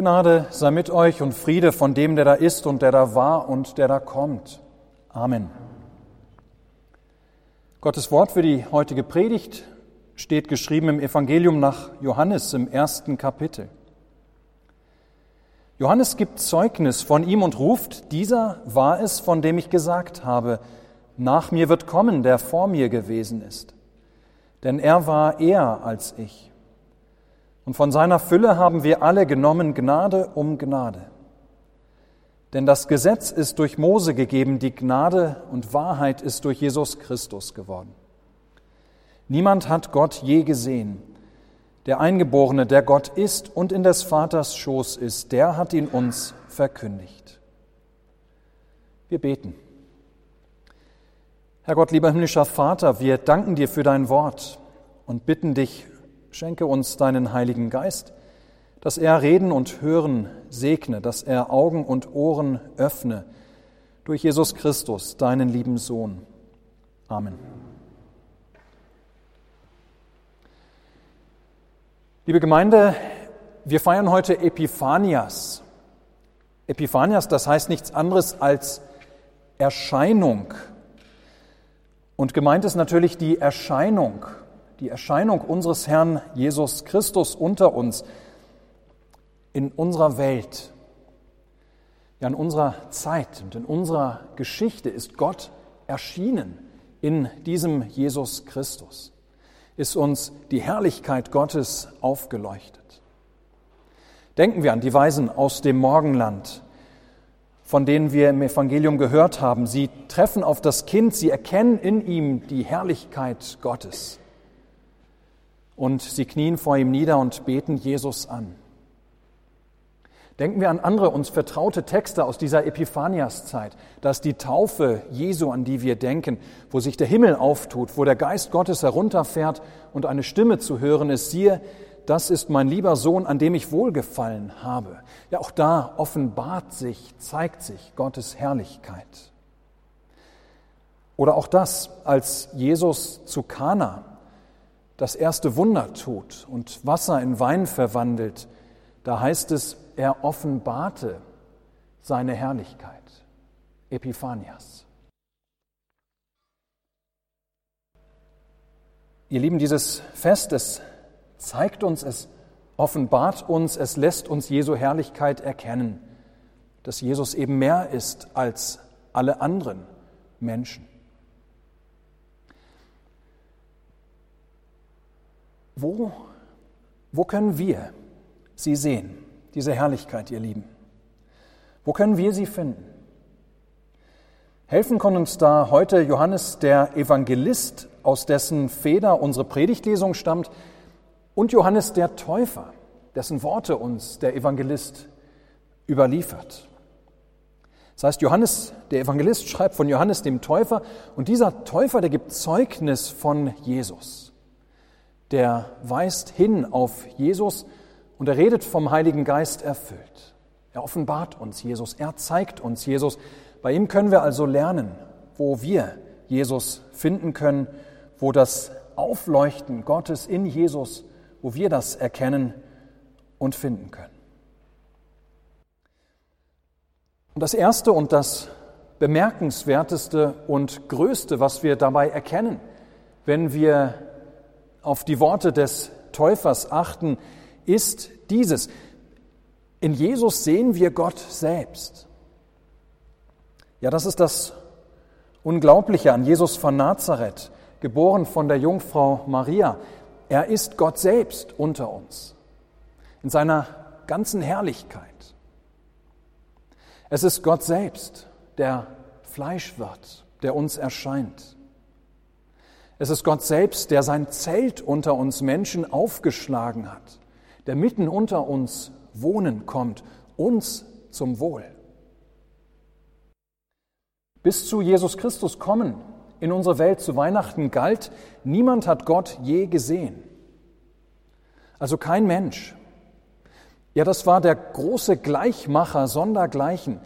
Gnade sei mit euch und Friede von dem, der da ist und der da war und der da kommt. Amen. Gottes Wort für die heutige Predigt steht geschrieben im Evangelium nach Johannes im ersten Kapitel. Johannes gibt Zeugnis von ihm und ruft, dieser war es, von dem ich gesagt habe, nach mir wird kommen, der vor mir gewesen ist. Denn er war eher als ich. Und von seiner Fülle haben wir alle genommen Gnade um Gnade. Denn das Gesetz ist durch Mose gegeben, die Gnade und Wahrheit ist durch Jesus Christus geworden. Niemand hat Gott je gesehen. Der Eingeborene, der Gott ist und in des Vaters Schoß ist, der hat ihn uns verkündigt. Wir beten. Herr Gott, lieber himmlischer Vater, wir danken dir für dein Wort und bitten dich Schenke uns deinen Heiligen Geist, dass er Reden und Hören segne, dass er Augen und Ohren öffne durch Jesus Christus, deinen lieben Sohn. Amen. Liebe Gemeinde, wir feiern heute Epiphanias. Epiphanias, das heißt nichts anderes als Erscheinung. Und gemeint ist natürlich die Erscheinung die Erscheinung unseres Herrn Jesus Christus unter uns in unserer Welt, ja in unserer Zeit und in unserer Geschichte ist Gott erschienen in diesem Jesus Christus, ist uns die Herrlichkeit Gottes aufgeleuchtet. Denken wir an die Weisen aus dem Morgenland, von denen wir im Evangelium gehört haben. Sie treffen auf das Kind, sie erkennen in ihm die Herrlichkeit Gottes und sie knien vor ihm nieder und beten Jesus an. Denken wir an andere uns vertraute Texte aus dieser Epiphaniaszeit. Das ist die Taufe Jesu, an die wir denken, wo sich der Himmel auftut, wo der Geist Gottes herunterfährt und eine Stimme zu hören ist. Siehe, das ist mein lieber Sohn, an dem ich wohlgefallen habe. Ja, auch da offenbart sich, zeigt sich Gottes Herrlichkeit. Oder auch das, als Jesus zu Kana das erste Wunder tut und Wasser in Wein verwandelt, da heißt es, er offenbarte seine Herrlichkeit. Epiphanias. Ihr Lieben, dieses Fest, es zeigt uns, es offenbart uns, es lässt uns Jesu Herrlichkeit erkennen, dass Jesus eben mehr ist als alle anderen Menschen. Wo, wo können wir sie sehen, diese Herrlichkeit, ihr Lieben? Wo können wir sie finden? Helfen kann uns da heute Johannes der Evangelist, aus dessen Feder unsere Predigtlesung stammt, und Johannes der Täufer, dessen Worte uns der Evangelist überliefert. Das heißt, Johannes, der Evangelist, schreibt von Johannes dem Täufer und dieser Täufer, der gibt Zeugnis von Jesus der weist hin auf Jesus und er redet vom Heiligen Geist erfüllt. Er offenbart uns Jesus, er zeigt uns Jesus. Bei ihm können wir also lernen, wo wir Jesus finden können, wo das Aufleuchten Gottes in Jesus, wo wir das erkennen und finden können. Und das Erste und das Bemerkenswerteste und Größte, was wir dabei erkennen, wenn wir auf die Worte des Täufers achten, ist dieses. In Jesus sehen wir Gott selbst. Ja, das ist das Unglaubliche an Jesus von Nazareth, geboren von der Jungfrau Maria. Er ist Gott selbst unter uns, in seiner ganzen Herrlichkeit. Es ist Gott selbst, der Fleisch wird, der uns erscheint. Es ist Gott selbst, der sein Zelt unter uns Menschen aufgeschlagen hat, der mitten unter uns wohnen kommt, uns zum Wohl. Bis zu Jesus Christus kommen in unsere Welt zu Weihnachten galt, niemand hat Gott je gesehen. Also kein Mensch. Ja, das war der große Gleichmacher sondergleichen.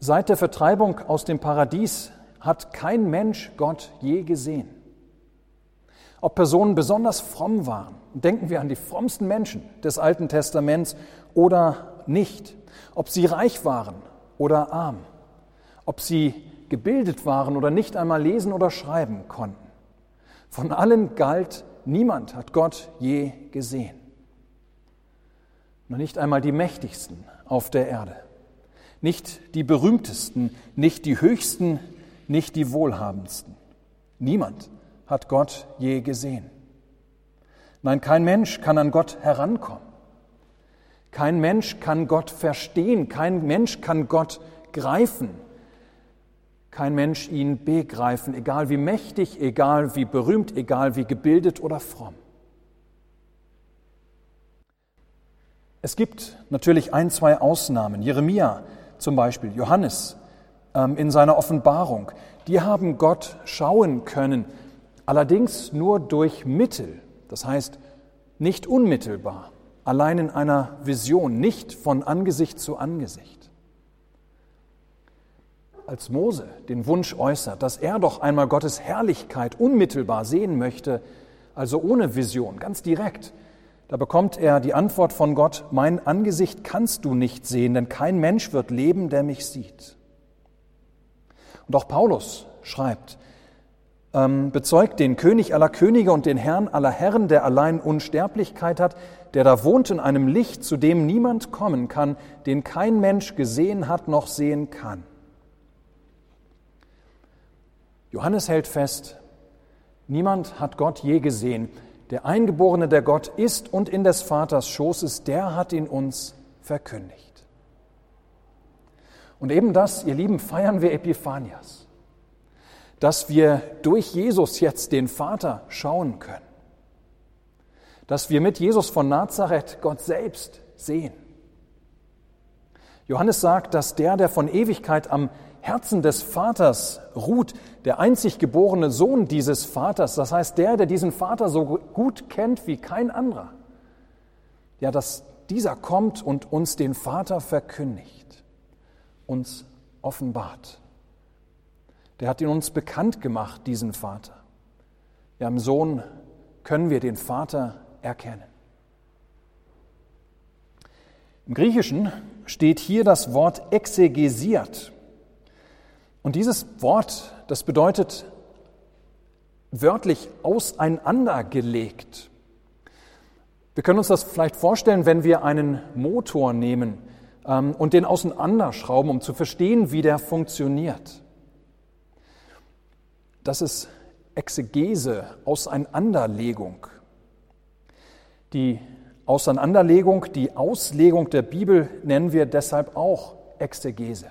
Seit der Vertreibung aus dem Paradies hat kein Mensch Gott je gesehen ob Personen besonders fromm waren. Denken wir an die frommsten Menschen des Alten Testaments oder nicht, ob sie reich waren oder arm, ob sie gebildet waren oder nicht einmal lesen oder schreiben konnten. Von allen galt, niemand hat Gott je gesehen. Nur nicht einmal die Mächtigsten auf der Erde, nicht die berühmtesten, nicht die höchsten, nicht die wohlhabendsten. Niemand hat Gott je gesehen. Nein, kein Mensch kann an Gott herankommen. Kein Mensch kann Gott verstehen, kein Mensch kann Gott greifen, kein Mensch ihn begreifen, egal wie mächtig, egal wie berühmt, egal wie gebildet oder fromm. Es gibt natürlich ein, zwei Ausnahmen. Jeremia zum Beispiel, Johannes ähm, in seiner Offenbarung, die haben Gott schauen können, allerdings nur durch Mittel, das heißt nicht unmittelbar, allein in einer Vision, nicht von Angesicht zu Angesicht als Mose den Wunsch äußert, dass er doch einmal Gottes Herrlichkeit unmittelbar sehen möchte, also ohne Vision, ganz direkt, da bekommt er die Antwort von Gott, mein Angesicht kannst du nicht sehen, denn kein Mensch wird leben, der mich sieht. Und auch Paulus schreibt, ähm, bezeugt den König aller Könige und den Herrn aller Herren, der allein Unsterblichkeit hat, der da wohnt in einem Licht, zu dem niemand kommen kann, den kein Mensch gesehen hat noch sehen kann. Johannes hält fest, niemand hat Gott je gesehen. Der Eingeborene, der Gott ist und in des Vaters Schoß ist, der hat ihn uns verkündigt. Und eben das, ihr Lieben, feiern wir Epiphanias, dass wir durch Jesus jetzt den Vater schauen können, dass wir mit Jesus von Nazareth Gott selbst sehen. Johannes sagt, dass der, der von Ewigkeit am Herzen des Vaters ruht, der einzig geborene Sohn dieses Vaters, das heißt der, der diesen Vater so gut kennt wie kein anderer. Ja, dass dieser kommt und uns den Vater verkündigt, uns offenbart. Der hat ihn uns bekannt gemacht, diesen Vater. Ja, im Sohn können wir den Vater erkennen. Im Griechischen steht hier das Wort exegesiert. Und dieses Wort, das bedeutet wörtlich auseinandergelegt. Wir können uns das vielleicht vorstellen, wenn wir einen Motor nehmen ähm, und den auseinanderschrauben, um zu verstehen, wie der funktioniert. Das ist Exegese, Auseinanderlegung. Die Auseinanderlegung, die Auslegung der Bibel nennen wir deshalb auch Exegese.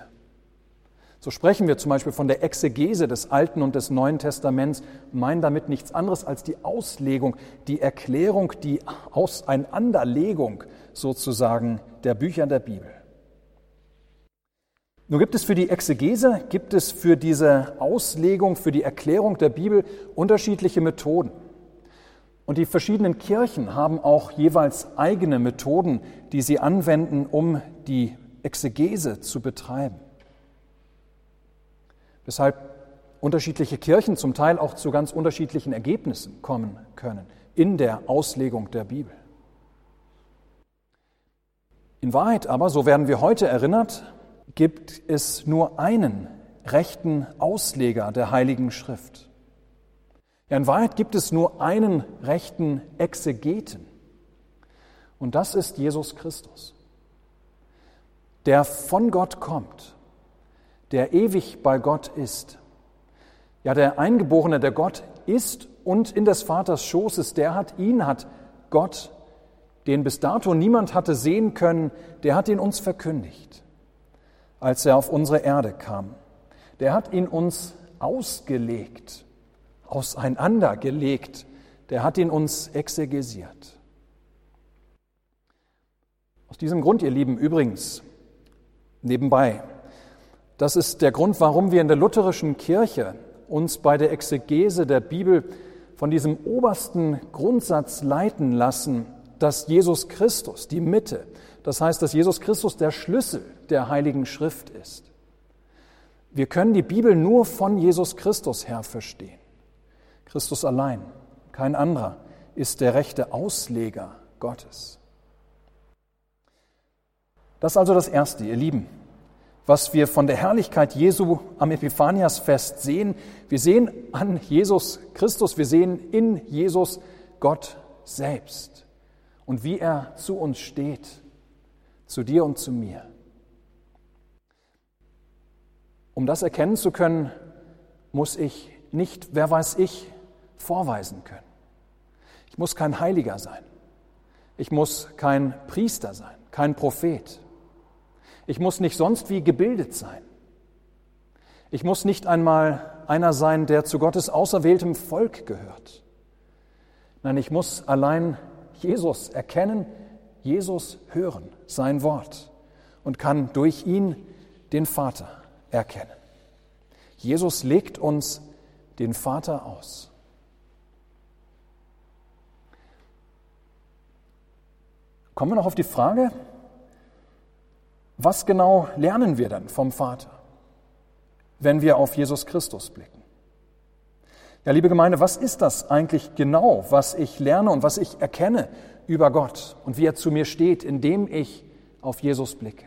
So sprechen wir zum Beispiel von der Exegese des Alten und des Neuen Testaments, meinen damit nichts anderes als die Auslegung, die Erklärung, die Auseinanderlegung sozusagen der Bücher der Bibel. Nun gibt es für die Exegese, gibt es für diese Auslegung, für die Erklärung der Bibel unterschiedliche Methoden. Und die verschiedenen Kirchen haben auch jeweils eigene Methoden, die sie anwenden, um die Exegese zu betreiben weshalb unterschiedliche Kirchen zum Teil auch zu ganz unterschiedlichen Ergebnissen kommen können in der Auslegung der Bibel. In Wahrheit aber, so werden wir heute erinnert, gibt es nur einen rechten Ausleger der Heiligen Schrift. Ja, in Wahrheit gibt es nur einen rechten Exegeten. Und das ist Jesus Christus, der von Gott kommt der ewig bei Gott ist. Ja, der Eingeborene, der Gott ist und in des Vaters Schoß ist, der hat ihn, hat Gott, den bis dato niemand hatte sehen können, der hat ihn uns verkündigt, als er auf unsere Erde kam. Der hat ihn uns ausgelegt, auseinandergelegt, der hat ihn uns exegesiert. Aus diesem Grund, ihr Lieben, übrigens, nebenbei, das ist der Grund, warum wir in der lutherischen Kirche uns bei der Exegese der Bibel von diesem obersten Grundsatz leiten lassen, dass Jesus Christus die Mitte, das heißt, dass Jesus Christus der Schlüssel der Heiligen Schrift ist. Wir können die Bibel nur von Jesus Christus her verstehen. Christus allein, kein anderer, ist der rechte Ausleger Gottes. Das ist also das Erste, ihr Lieben, was wir von der Herrlichkeit Jesu am Epiphaniasfest sehen. Wir sehen an Jesus Christus, wir sehen in Jesus Gott selbst und wie er zu uns steht, zu dir und zu mir. Um das erkennen zu können, muss ich nicht, wer weiß ich, vorweisen können. Ich muss kein Heiliger sein. Ich muss kein Priester sein, kein Prophet. Ich muss nicht sonst wie gebildet sein. Ich muss nicht einmal einer sein, der zu Gottes auserwähltem Volk gehört. Nein, ich muss allein Jesus erkennen, Jesus hören, sein Wort und kann durch ihn den Vater erkennen. Jesus legt uns den Vater aus. Kommen wir noch auf die Frage, was genau lernen wir dann vom Vater, wenn wir auf Jesus Christus blicken? Ja, liebe Gemeinde, was ist das eigentlich genau, was ich lerne und was ich erkenne über Gott und wie er zu mir steht, indem ich auf Jesus blicke?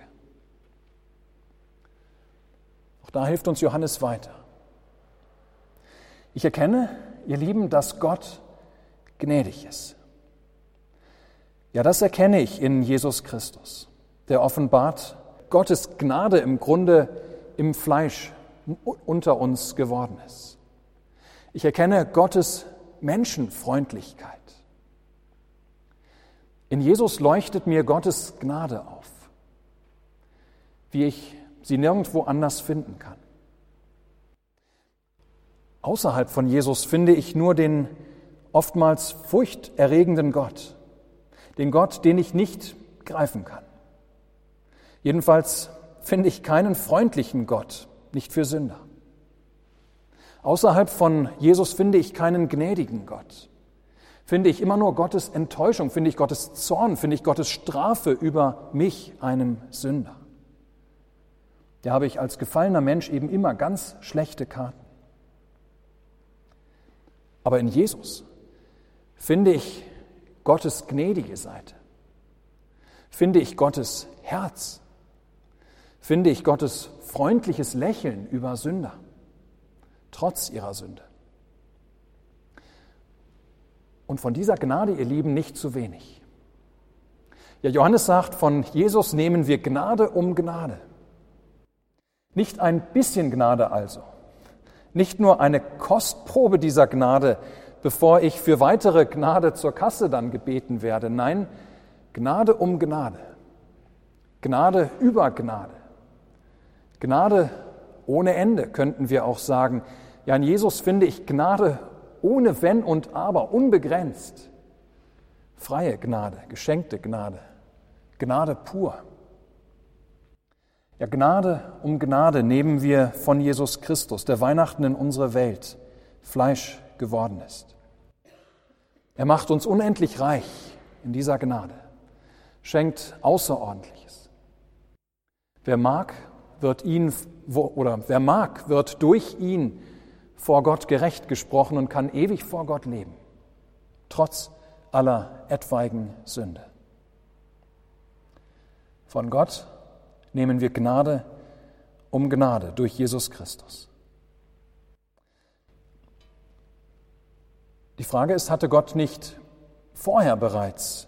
Auch da hilft uns Johannes weiter. Ich erkenne, ihr Lieben, dass Gott gnädig ist. Ja, das erkenne ich in Jesus Christus, der offenbart Gottes Gnade im Grunde im Fleisch unter uns geworden ist. Ich erkenne Gottes Menschenfreundlichkeit. In Jesus leuchtet mir Gottes Gnade auf, wie ich sie nirgendwo anders finden kann. Außerhalb von Jesus finde ich nur den oftmals furchterregenden Gott, den Gott, den ich nicht greifen kann. Jedenfalls finde ich keinen freundlichen Gott, nicht für Sünder. Außerhalb von Jesus finde ich keinen gnädigen Gott. Finde ich immer nur Gottes Enttäuschung, finde ich Gottes Zorn, finde ich Gottes Strafe über mich, einem Sünder. Da habe ich als gefallener Mensch eben immer ganz schlechte Karten. Aber in Jesus finde ich Gottes gnädige Seite, finde ich Gottes Herz, finde ich Gottes freundliches Lächeln über Sünder, trotz ihrer Sünde. Und von dieser Gnade, ihr Lieben, nicht zu wenig. Ja, Johannes sagt, von Jesus nehmen wir Gnade um Gnade. Nicht ein bisschen Gnade also, nicht nur eine Kostprobe dieser Gnade, bevor ich für weitere Gnade zur Kasse dann gebeten werde. Nein, Gnade um Gnade. Gnade über Gnade. Gnade ohne Ende, könnten wir auch sagen. Ja, in Jesus finde ich Gnade ohne Wenn und Aber, unbegrenzt. Freie Gnade, geschenkte Gnade, Gnade pur. Ja, Gnade um Gnade nehmen wir von Jesus Christus, der Weihnachten in unsere Welt Fleisch geworden ist. Er macht uns unendlich reich in dieser Gnade, schenkt Außerordentliches. Wer mag, wird ihn oder wer mag, wird durch ihn vor Gott gerecht gesprochen und kann ewig vor Gott leben, trotz aller etwaigen Sünde. Von Gott nehmen wir Gnade um Gnade durch Jesus Christus. Die Frage ist, hatte Gott nicht vorher bereits,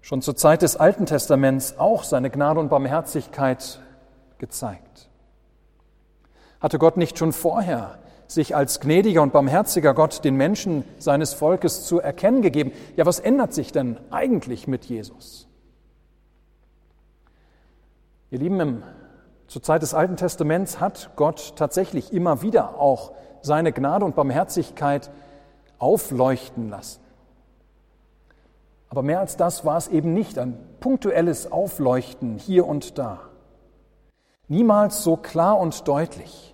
schon zur Zeit des Alten Testaments, auch seine Gnade und Barmherzigkeit gezeigt? Hatte Gott nicht schon vorher sich als gnädiger und barmherziger Gott den Menschen seines Volkes zu erkennen gegeben? Ja, was ändert sich denn eigentlich mit Jesus? Ihr Lieben, zur Zeit des Alten Testaments hat Gott tatsächlich immer wieder auch seine Gnade und Barmherzigkeit aufleuchten lassen. Aber mehr als das war es eben nicht, ein punktuelles Aufleuchten hier und da. Niemals so klar und deutlich,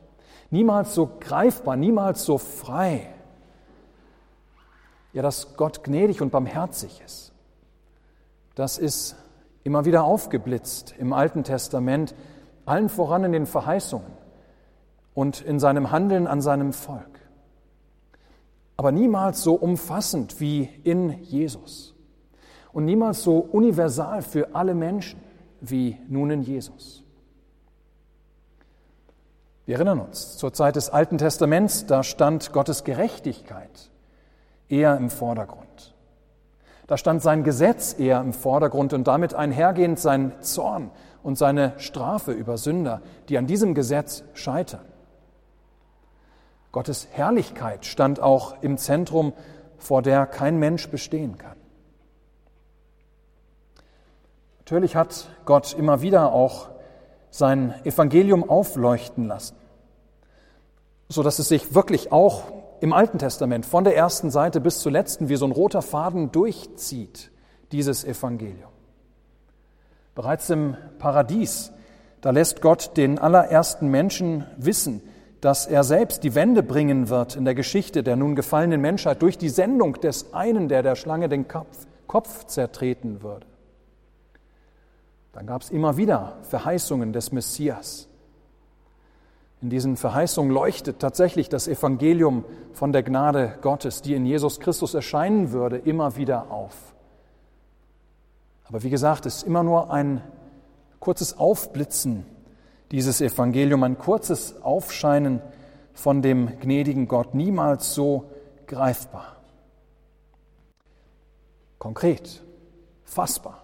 niemals so greifbar, niemals so frei. Ja, dass Gott gnädig und barmherzig ist, das ist immer wieder aufgeblitzt im Alten Testament, allen voran in den Verheißungen und in seinem Handeln an seinem Volk aber niemals so umfassend wie in Jesus und niemals so universal für alle Menschen wie nun in Jesus. Wir erinnern uns, zur Zeit des Alten Testaments, da stand Gottes Gerechtigkeit eher im Vordergrund. Da stand sein Gesetz eher im Vordergrund und damit einhergehend sein Zorn und seine Strafe über Sünder, die an diesem Gesetz scheitern. Gottes Herrlichkeit stand auch im Zentrum, vor der kein Mensch bestehen kann. Natürlich hat Gott immer wieder auch sein Evangelium aufleuchten lassen, so dass es sich wirklich auch im Alten Testament von der ersten Seite bis zur letzten wie so ein roter Faden durchzieht, dieses Evangelium. Bereits im Paradies, da lässt Gott den allerersten Menschen wissen, dass er selbst die Wende bringen wird in der Geschichte der nun gefallenen Menschheit durch die Sendung des einen, der der Schlange den Kopf, Kopf zertreten würde. Dann gab es immer wieder Verheißungen des Messias. In diesen Verheißungen leuchtet tatsächlich das Evangelium von der Gnade Gottes, die in Jesus Christus erscheinen würde, immer wieder auf. Aber wie gesagt, es ist immer nur ein kurzes Aufblitzen dieses Evangelium, ein kurzes Aufscheinen von dem gnädigen Gott, niemals so greifbar. Konkret, fassbar.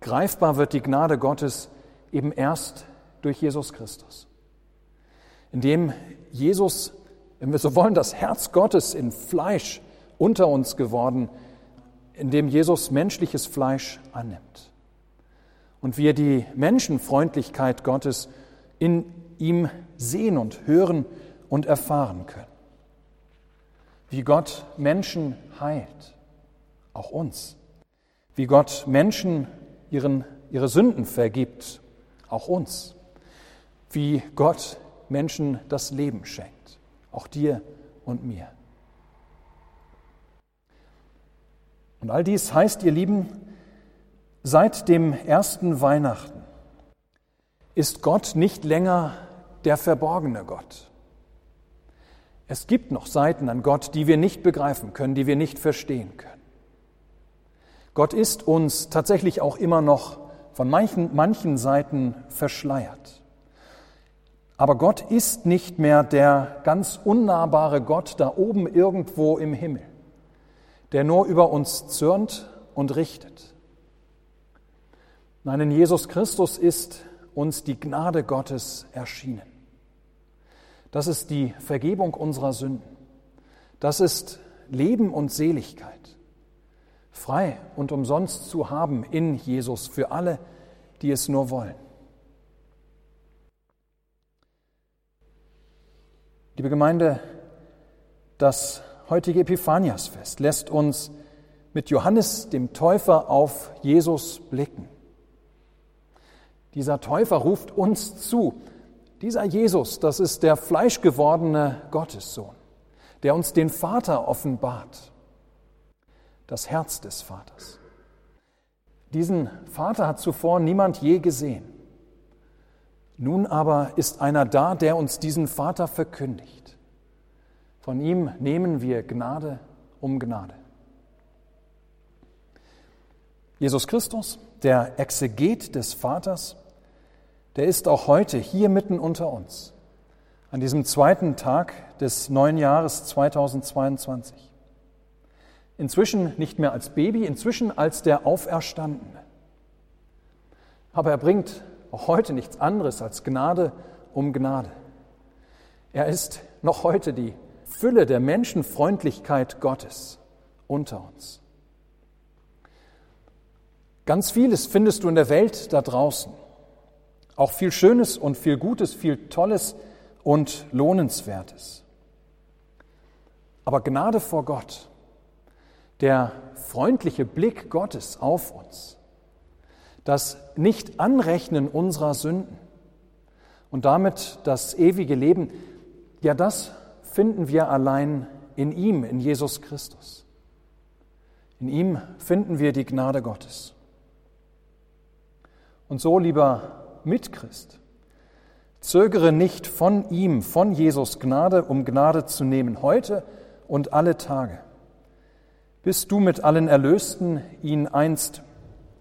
Greifbar wird die Gnade Gottes eben erst durch Jesus Christus. Indem Jesus, wenn wir so wollen, das Herz Gottes in Fleisch unter uns geworden, indem Jesus menschliches Fleisch annimmt. Und wir die Menschenfreundlichkeit Gottes in ihm sehen und hören und erfahren können. Wie Gott Menschen heilt, auch uns. Wie Gott Menschen ihren, ihre Sünden vergibt, auch uns. Wie Gott Menschen das Leben schenkt, auch dir und mir. Und all dies heißt, ihr Lieben, seit dem ersten Weihnachten ist Gott nicht länger der verborgene Gott. Es gibt noch Seiten an Gott, die wir nicht begreifen können, die wir nicht verstehen können. Gott ist uns tatsächlich auch immer noch von manchen, manchen Seiten verschleiert. Aber Gott ist nicht mehr der ganz unnahbare Gott da oben irgendwo im Himmel, der nur über uns zürnt und richtet. Nein, in Jesus Christus ist uns die Gnade Gottes erschienen. Das ist die Vergebung unserer Sünden. Das ist Leben und Seligkeit frei und umsonst zu haben in Jesus für alle, die es nur wollen. Liebe Gemeinde, das heutige Epiphaniasfest lässt uns mit Johannes dem Täufer auf Jesus blicken. Dieser Täufer ruft uns zu. Dieser Jesus, das ist der fleischgewordene Gottessohn, der uns den Vater offenbart das Herz des Vaters. Diesen Vater hat zuvor niemand je gesehen. Nun aber ist einer da, der uns diesen Vater verkündigt. Von ihm nehmen wir Gnade um Gnade. Jesus Christus, der Exeget des Vaters, der ist auch heute hier mitten unter uns, an diesem zweiten Tag des neuen Jahres 2022 inzwischen nicht mehr als Baby, inzwischen als der Auferstandene. Aber er bringt auch heute nichts anderes als Gnade um Gnade. Er ist noch heute die Fülle der Menschenfreundlichkeit Gottes unter uns. Ganz vieles findest du in der Welt da draußen. Auch viel Schönes und viel Gutes, viel Tolles und Lohnenswertes. Aber Gnade vor Gott, der freundliche Blick Gottes auf uns, das Nicht-Anrechnen unserer Sünden und damit das ewige Leben, ja, das finden wir allein in ihm, in Jesus Christus. In ihm finden wir die Gnade Gottes. Und so, lieber Mitchrist, zögere nicht von ihm, von Jesus Gnade, um Gnade zu nehmen, heute und alle Tage bis du mit allen Erlösten ihn einst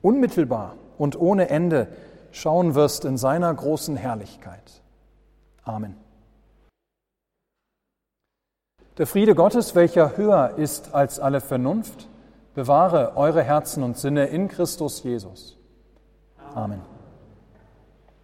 unmittelbar und ohne Ende schauen wirst in seiner großen Herrlichkeit. Amen. Der Friede Gottes, welcher höher ist als alle Vernunft, bewahre eure Herzen und Sinne in Christus Jesus. Amen.